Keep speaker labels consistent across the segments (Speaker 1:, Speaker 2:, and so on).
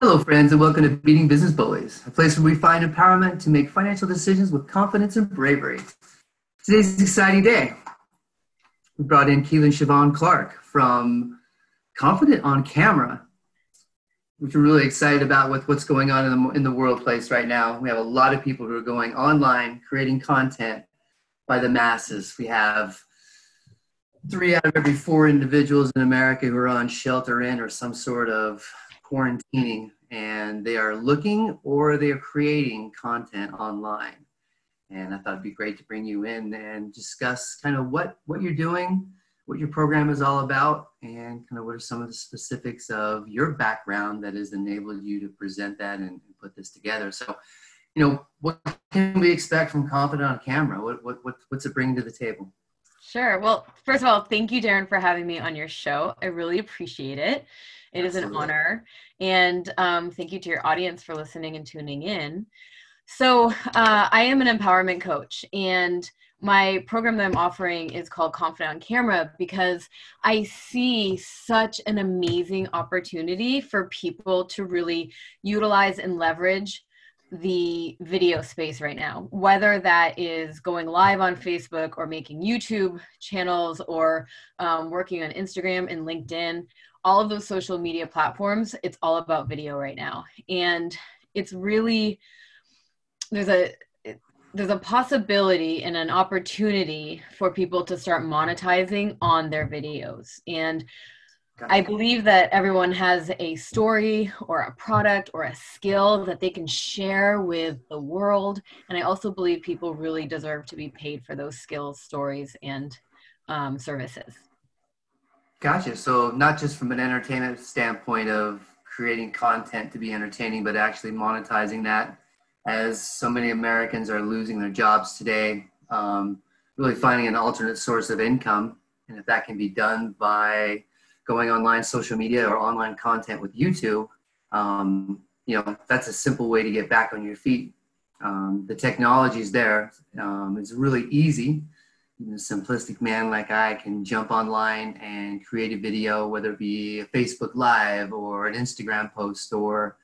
Speaker 1: Hello, friends, and welcome to Beating Business Bullies, a place where we find empowerment to make financial decisions with confidence and bravery. Today's an exciting day. We brought in Keelin Siobhan Clark from Confident on Camera, which we're really excited about with what's going on in the, in the world place right now. We have a lot of people who are going online, creating content by the masses. We have three out of every four individuals in America who are on shelter in or some sort of quarantining, and they are looking or they are creating content online. And I thought it'd be great to bring you in and discuss kind of what, what you're doing, what your program is all about, and kind of what are some of the specifics of your background that has enabled you to present that and, and put this together. So, you know, what can we expect from Confident on Camera? What, what, what, what's it bringing to the table?
Speaker 2: Sure. Well, first of all, thank you, Darren, for having me on your show. I really appreciate it. It Absolutely. is an honor. And um, thank you to your audience for listening and tuning in. So, uh, I am an empowerment coach, and my program that I'm offering is called Confident on Camera because I see such an amazing opportunity for people to really utilize and leverage the video space right now, whether that is going live on Facebook or making YouTube channels or um, working on Instagram and LinkedIn, all of those social media platforms, it's all about video right now. And it's really, there's a, there's a possibility and an opportunity for people to start monetizing on their videos. And I believe that everyone has a story or a product or a skill that they can share with the world. And I also believe people really deserve to be paid for those skills, stories, and um, services.
Speaker 1: Gotcha. So, not just from an entertainment standpoint of creating content to be entertaining, but actually monetizing that as so many Americans are losing their jobs today, um, really finding an alternate source of income. And if that can be done by going online social media or online content with YouTube, um, you know, that's a simple way to get back on your feet. Um, the technology is there. Um, it's really easy. a simplistic man like I can jump online and create a video, whether it be a Facebook Live or an Instagram post, or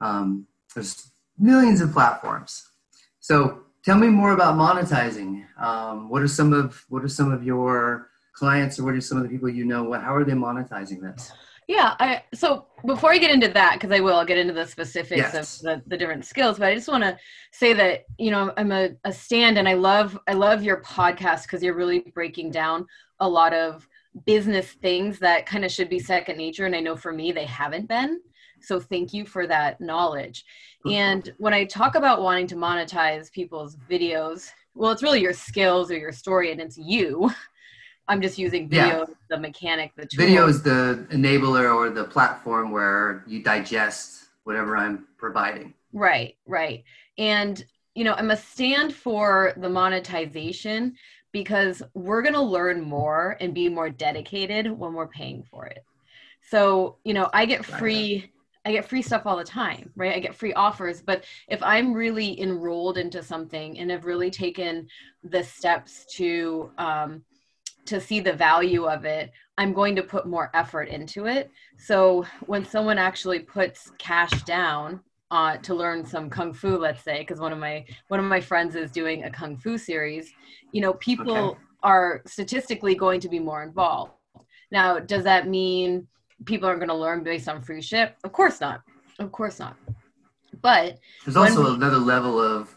Speaker 1: um, there's millions of platforms. So tell me more about monetizing. Um, what are some of what are some of your clients or what are some of the people you know what how are they monetizing this
Speaker 2: yeah I, so before i get into that because i will I'll get into the specifics yes. of the, the different skills but i just want to say that you know i'm a, a stand and i love i love your podcast because you're really breaking down a lot of business things that kind of should be second nature and i know for me they haven't been so thank you for that knowledge mm-hmm. and when i talk about wanting to monetize people's videos well it's really your skills or your story and it's you I'm just using video, yeah. the mechanic, the tool.
Speaker 1: Video is the enabler or the platform where you digest whatever I'm providing.
Speaker 2: Right, right. And, you know, I'm a stand for the monetization because we're going to learn more and be more dedicated when we're paying for it. So, you know, I get free. I get free stuff all the time, right? I get free offers. But if I'm really enrolled into something and have really taken the steps to um, to see the value of it, I'm going to put more effort into it. So when someone actually puts cash down uh, to learn some kung fu, let's say, because one of my one of my friends is doing a kung fu series, you know, people okay. are statistically going to be more involved. Now, does that mean people aren't going to learn based on free ship? Of course not. Of course not. But
Speaker 1: there's also we, another level of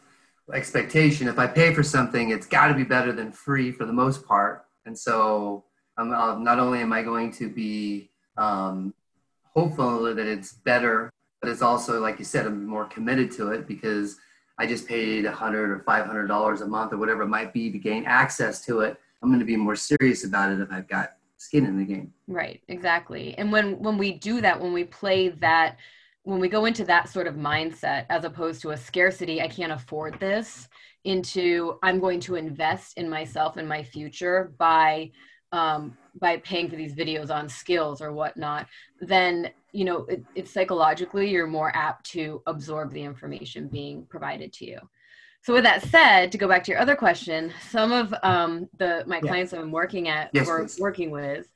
Speaker 1: expectation. If I pay for something, it's got to be better than free for the most part. And so um, uh, not only am I going to be um, hopeful that it's better, but it's also, like you said, I'm more committed to it because I just paid a hundred or five hundred dollars a month or whatever it might be to gain access to it. I'm going to be more serious about it if I've got skin in the game.
Speaker 2: Right, exactly. And when when we do that, when we play that, when we go into that sort of mindset, as opposed to a scarcity, I can't afford this, into I'm going to invest in myself and my future by um, by paying for these videos on skills or whatnot, then you know it, it's psychologically you're more apt to absorb the information being provided to you. So with that said, to go back to your other question, some of um, the my clients I'm working at yes, or please. working with,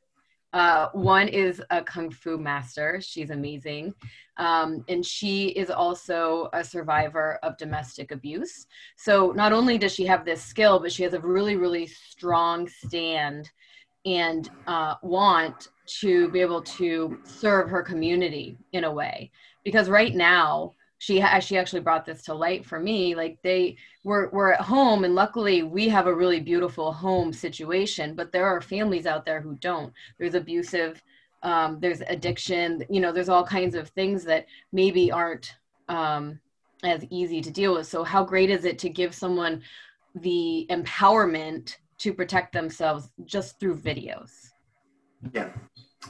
Speaker 2: Uh, one is a kung fu master. She's amazing. Um, and she is also a survivor of domestic abuse. So not only does she have this skill, but she has a really, really strong stand and uh, want to be able to serve her community in a way. Because right now, she she actually brought this to light for me like they were we're at home and luckily we have a really beautiful home situation but there are families out there who don't. There's abusive um, there's addiction you know there's all kinds of things that maybe aren't um, as easy to deal with. So how great is it to give someone the empowerment to protect themselves just through videos?
Speaker 1: Yeah.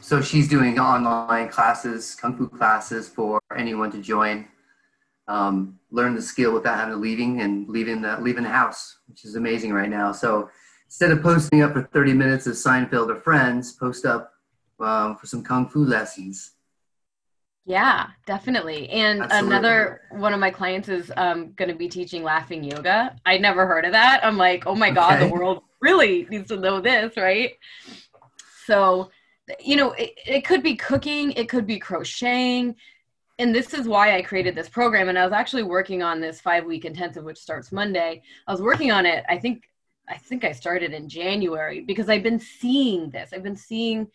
Speaker 1: So she's doing online classes kung fu classes for anyone to join um, learn the skill without having to leaving and leaving the leaving the house, which is amazing right now. So instead of posting up for 30 minutes of Seinfeld or Friends, post up um, for some kung fu lessons.
Speaker 2: Yeah, definitely. And Absolutely. another one of my clients is um, going to be teaching laughing yoga. I'd never heard of that. I'm like, oh my okay. God, the world really needs to know this, right? So, you know, it, it could be cooking, it could be crocheting, and this is why I created this program. And I was actually working on this five week intensive, which starts Monday. I was working on it, I think, I think I started in January because I've been seeing this. I've been seeing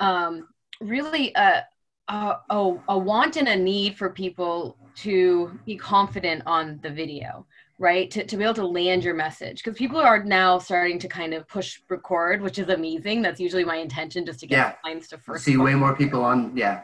Speaker 2: um, really a, a, a, a want and a need for people to be confident on the video right to, to be able to land your message because people are now starting to kind of push record which is amazing that's usually my intention just to get yeah. clients to first
Speaker 1: see way more people on yeah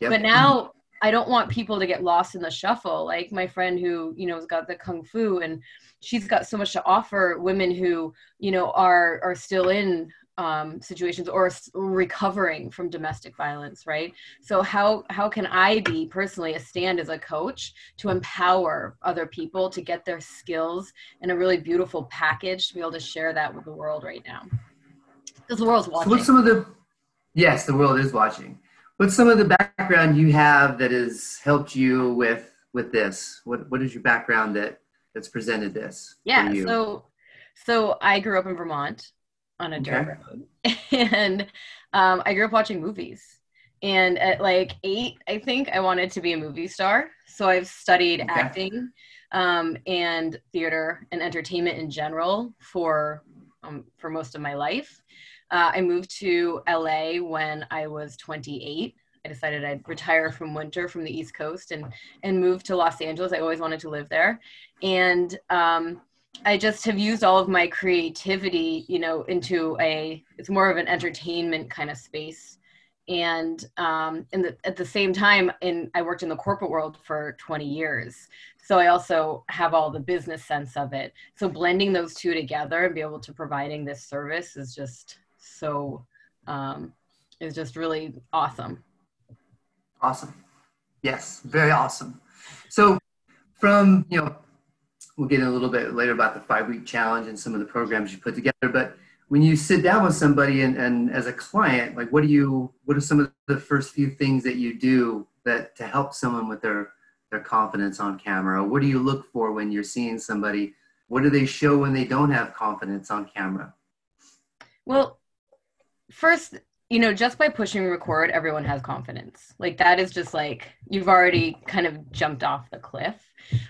Speaker 2: yep. but now I don't want people to get lost in the shuffle. Like my friend who, you know, has got the kung fu and she's got so much to offer women who, you know, are are still in um, situations or recovering from domestic violence, right? So how how can I be personally a stand as a coach to empower other people to get their skills in a really beautiful package to be able to share that with the world right now? Because the world's watching.
Speaker 1: So what's some of the yes, the world is watching. What's some of the background you have that has helped you with with this? What what is your background that that's presented this?
Speaker 2: Yeah, so so I grew up in Vermont on a dirt okay. road, and um, I grew up watching movies. And at like eight, I think I wanted to be a movie star. So I've studied okay. acting um, and theater and entertainment in general for um, for most of my life. Uh, I moved to LA when I was 28. I decided I'd retire from winter from the East Coast and and move to Los Angeles. I always wanted to live there, and um, I just have used all of my creativity, you know, into a. It's more of an entertainment kind of space, and um, and the, at the same time, in I worked in the corporate world for 20 years, so I also have all the business sense of it. So blending those two together and be able to providing this service is just so um, is just really awesome.
Speaker 1: Awesome. Yes, very awesome. So from, you know, we'll get in a little bit later about the five week challenge and some of the programs you put together, but when you sit down with somebody and, and as a client, like what do you, what are some of the first few things that you do that to help someone with their, their confidence on camera? What do you look for when you're seeing somebody? What do they show when they don't have confidence on camera?
Speaker 2: Well, first you know just by pushing record everyone has confidence. Like that is just like you've already kind of jumped off the cliff.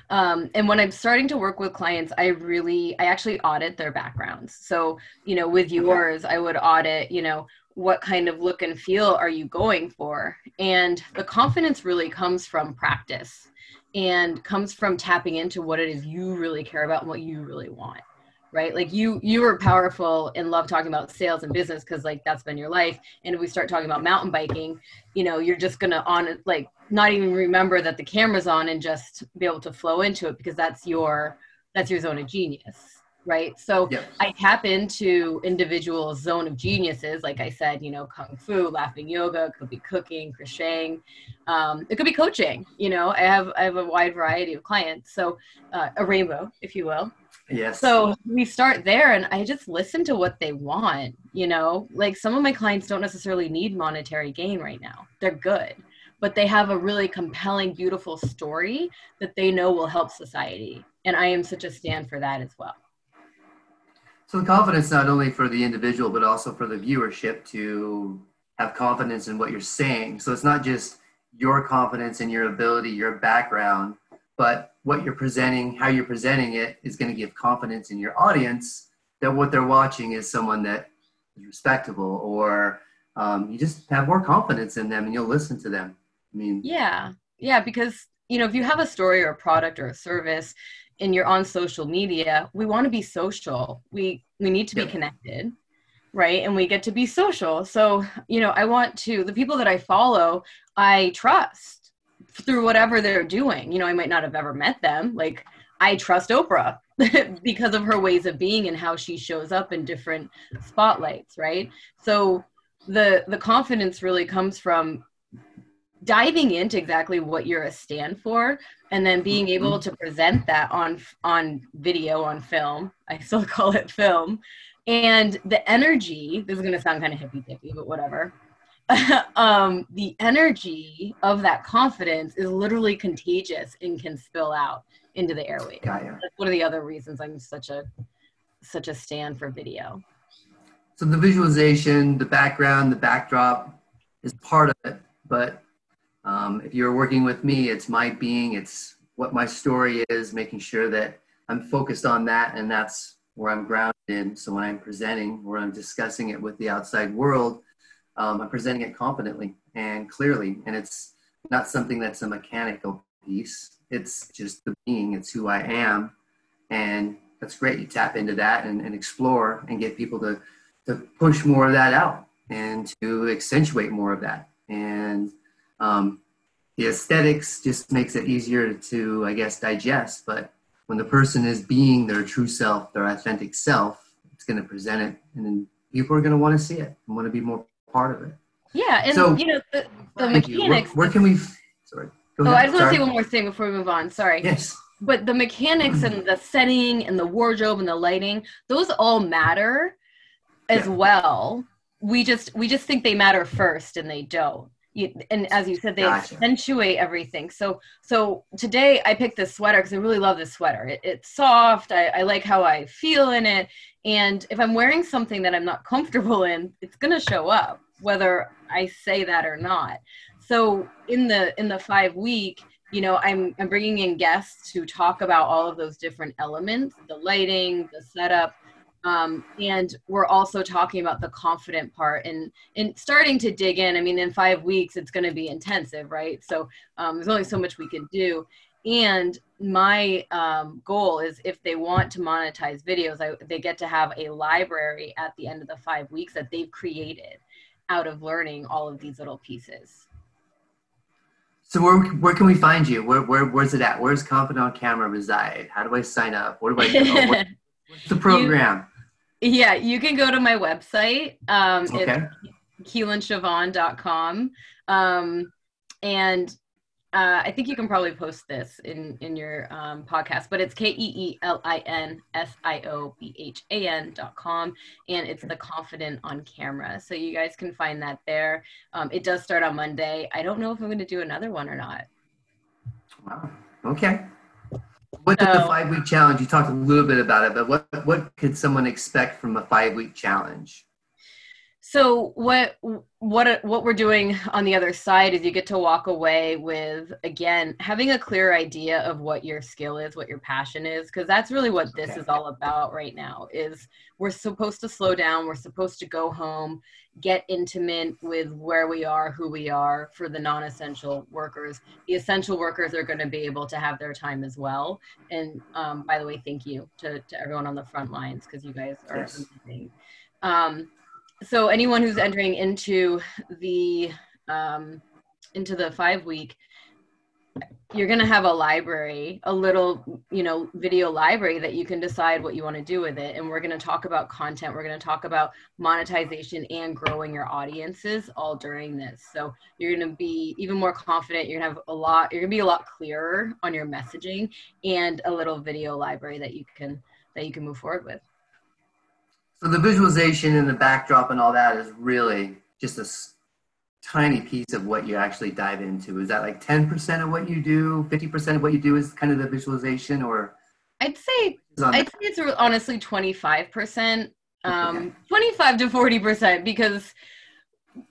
Speaker 2: Um, and when i'm starting to work with clients i really i actually audit their backgrounds. So you know with yours i would audit you know what kind of look and feel are you going for? And the confidence really comes from practice and comes from tapping into what it is you really care about and what you really want right? Like you you were powerful and love talking about sales and business because like that's been your life. And if we start talking about mountain biking you know you're just gonna on like not even remember that the camera's on and just be able to flow into it because that's your that's your zone of genius right so i tap into individual zone of geniuses like i said you know kung fu laughing yoga could be cooking crocheting um, it could be coaching you know i have i have a wide variety of clients so uh, a rainbow if you will
Speaker 1: Yes.
Speaker 2: So we start there and I just listen to what they want, you know? Like some of my clients don't necessarily need monetary gain right now. They're good, but they have a really compelling, beautiful story that they know will help society. And I am such a stand for that as well.
Speaker 1: So the confidence not only for the individual but also for the viewership to have confidence in what you're saying. So it's not just your confidence in your ability, your background, but what you're presenting, how you're presenting it is going to give confidence in your audience that what they're watching is someone that is respectable or um, you just have more confidence in them and you'll listen to them. I mean,
Speaker 2: yeah, yeah, because you know, if you have a story or a product or a service and you're on social media, we want to be social. We we need to be connected, right? And we get to be social. So, you know, I want to the people that I follow, I trust through whatever they're doing. You know, I might not have ever met them. Like I trust Oprah because of her ways of being and how she shows up in different spotlights, right? So the the confidence really comes from diving into exactly what you're a stand for and then being able mm-hmm. to present that on on video on film i still call it film and the energy this is going to sound kind of hippy dippy but whatever um, the energy of that confidence is literally contagious and can spill out into the airwaves yeah, yeah. that's one of the other reasons i'm such a such a stand for video
Speaker 1: so the visualization the background the backdrop is part of it but um, if you're working with me, it's my being, it's what my story is, making sure that I'm focused on that, and that's where I'm grounded in. So when I'm presenting, where I'm discussing it with the outside world, um, I'm presenting it confidently and clearly, and it's not something that's a mechanical piece. It's just the being, it's who I am, and that's great. You tap into that and, and explore and get people to to push more of that out and to accentuate more of that. And um, the aesthetics just makes it easier to, I guess, digest. But when the person is being their true self, their authentic self, it's going to present it, and then people are going to want to see it and want to be more part of it.
Speaker 2: Yeah, and so, you know the, the mechanics.
Speaker 1: Where, where, can we? Sorry.
Speaker 2: oh, I just want to say one more thing before we move on. Sorry.
Speaker 1: Yes.
Speaker 2: But the mechanics and the setting and the wardrobe and the lighting, those all matter as yeah. well. We just we just think they matter first, and they don't you, and as you said they gotcha. accentuate everything. So so today i picked this sweater because i really love this sweater. It, it's soft. I, I like how i feel in it. And if i'm wearing something that i'm not comfortable in it's going to show up whether i say that or not. So in the in the five week you know i'm i'm bringing in guests to talk about all of those different elements the lighting the setup um, and we're also talking about the confident part and and starting to dig in. I mean, in five weeks, it's going to be intensive, right? So um, there's only so much we can do. And my um, goal is if they want to monetize videos, I, they get to have a library at the end of the five weeks that they've created out of learning all of these little pieces.
Speaker 1: So where, where can we find you? Where, where where's it at? Where's Confident on Camera reside? How do I sign up? What do I do? what's the program?
Speaker 2: Yeah, you can go to my website. Um, okay. It's. Um, and uh, I think you can probably post this in in your um, podcast, but it's K E E L I N S I O B H A N dot com, and it's the Confident on Camera. So you guys can find that there. Um, it does start on Monday. I don't know if I'm going to do another one or not.
Speaker 1: Wow. Okay. What did so, the five week challenge? You talked a little bit about it, but what what could someone expect from a five week challenge?
Speaker 2: So what what what we're doing on the other side is you get to walk away with again having a clear idea of what your skill is, what your passion is, because that's really what this is all about right now. Is we're supposed to slow down, we're supposed to go home, get intimate with where we are, who we are for the non-essential workers. The essential workers are going to be able to have their time as well. And um, by the way, thank you to to everyone on the front lines because you guys are yes. amazing. Um, so anyone who's entering into the um, into the five week you're going to have a library a little you know video library that you can decide what you want to do with it. And we're going to talk about content. We're going to talk about monetization and growing your audiences all during this. So you're going to be even more confident. You're going to have a lot you're going to be a lot clearer on your messaging and a little video library that you can that you can move forward with
Speaker 1: so the visualization and the backdrop and all that is really just a tiny piece of what you actually dive into. Is that like 10% of what you do? 50% of what you do is kind of the visualization or?
Speaker 2: I'd say, I'd say it's honestly 25%, um, okay. 25 to 40% because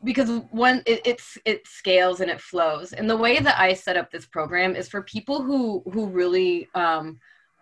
Speaker 2: because one it, it's it scales and it flows and the way that i set up this program is for people who who really um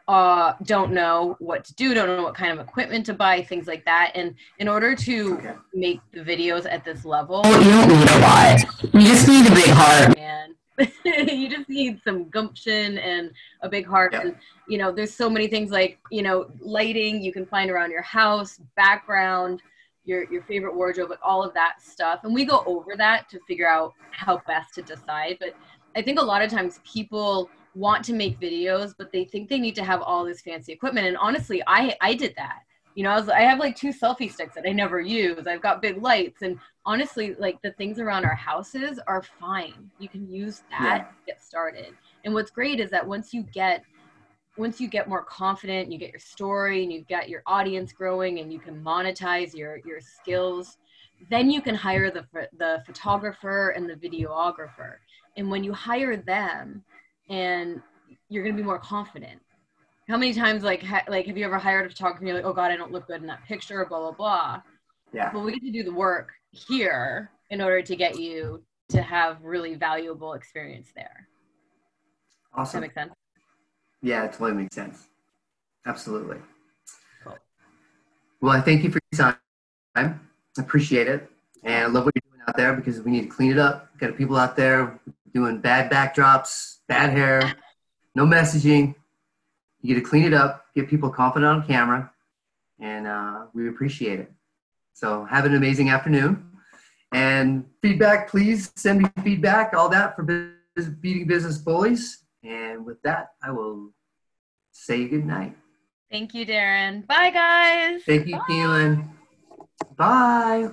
Speaker 2: uh don't know what to do don't know what kind of equipment to buy things like that and in order to
Speaker 1: Okay.
Speaker 2: make the videos at this level
Speaker 3: you don't need a lot. You just need a big heart.
Speaker 2: man you just need some gumption and a big heart
Speaker 1: Yeah.
Speaker 2: and you know there's so many things like you know lighting you can find around your house background your your favorite wardrobe like all of that stuff and we go over that to figure out how best to decide but i think a lot of times people want to make videos but they think they need to have all this fancy equipment. And honestly i i did that. You know i was i have like two selfie sticks that i never use. I've got big lights. And honestly like the things around our houses are fine. You can use that
Speaker 1: Yeah.
Speaker 2: to get started. And what's great is that once you get once you get more confident you get your story and you get your audience growing and you can monetize your your skills then you can hire the the photographer and the videographer. And when you hire them and you're going to be more confident how many times like ha- like have you ever hired a photographer and you're like oh god i don't look good in that picture blah blah blah
Speaker 1: Yeah.
Speaker 2: but we get to do the work here in order to get you to have really valuable experience there does that
Speaker 1: Awesome.
Speaker 2: make sense
Speaker 1: Yeah, it totally makes sense. Absolutely.
Speaker 2: Cool.
Speaker 1: Well, I thank you for your time. I appreciate it. And I love what you're doing out there because we need to clean it up. Got people out there doing bad backdrops, bad hair, no messaging. You get to clean it up, get people confident on camera, and uh, we appreciate it. So have an amazing afternoon. And feedback, please send me feedback, all that for Beating Business Bullies. And with that, I will say good night.
Speaker 2: thank you darren bye guys
Speaker 1: Thank you,
Speaker 2: Bye.
Speaker 1: Keelin. Bye.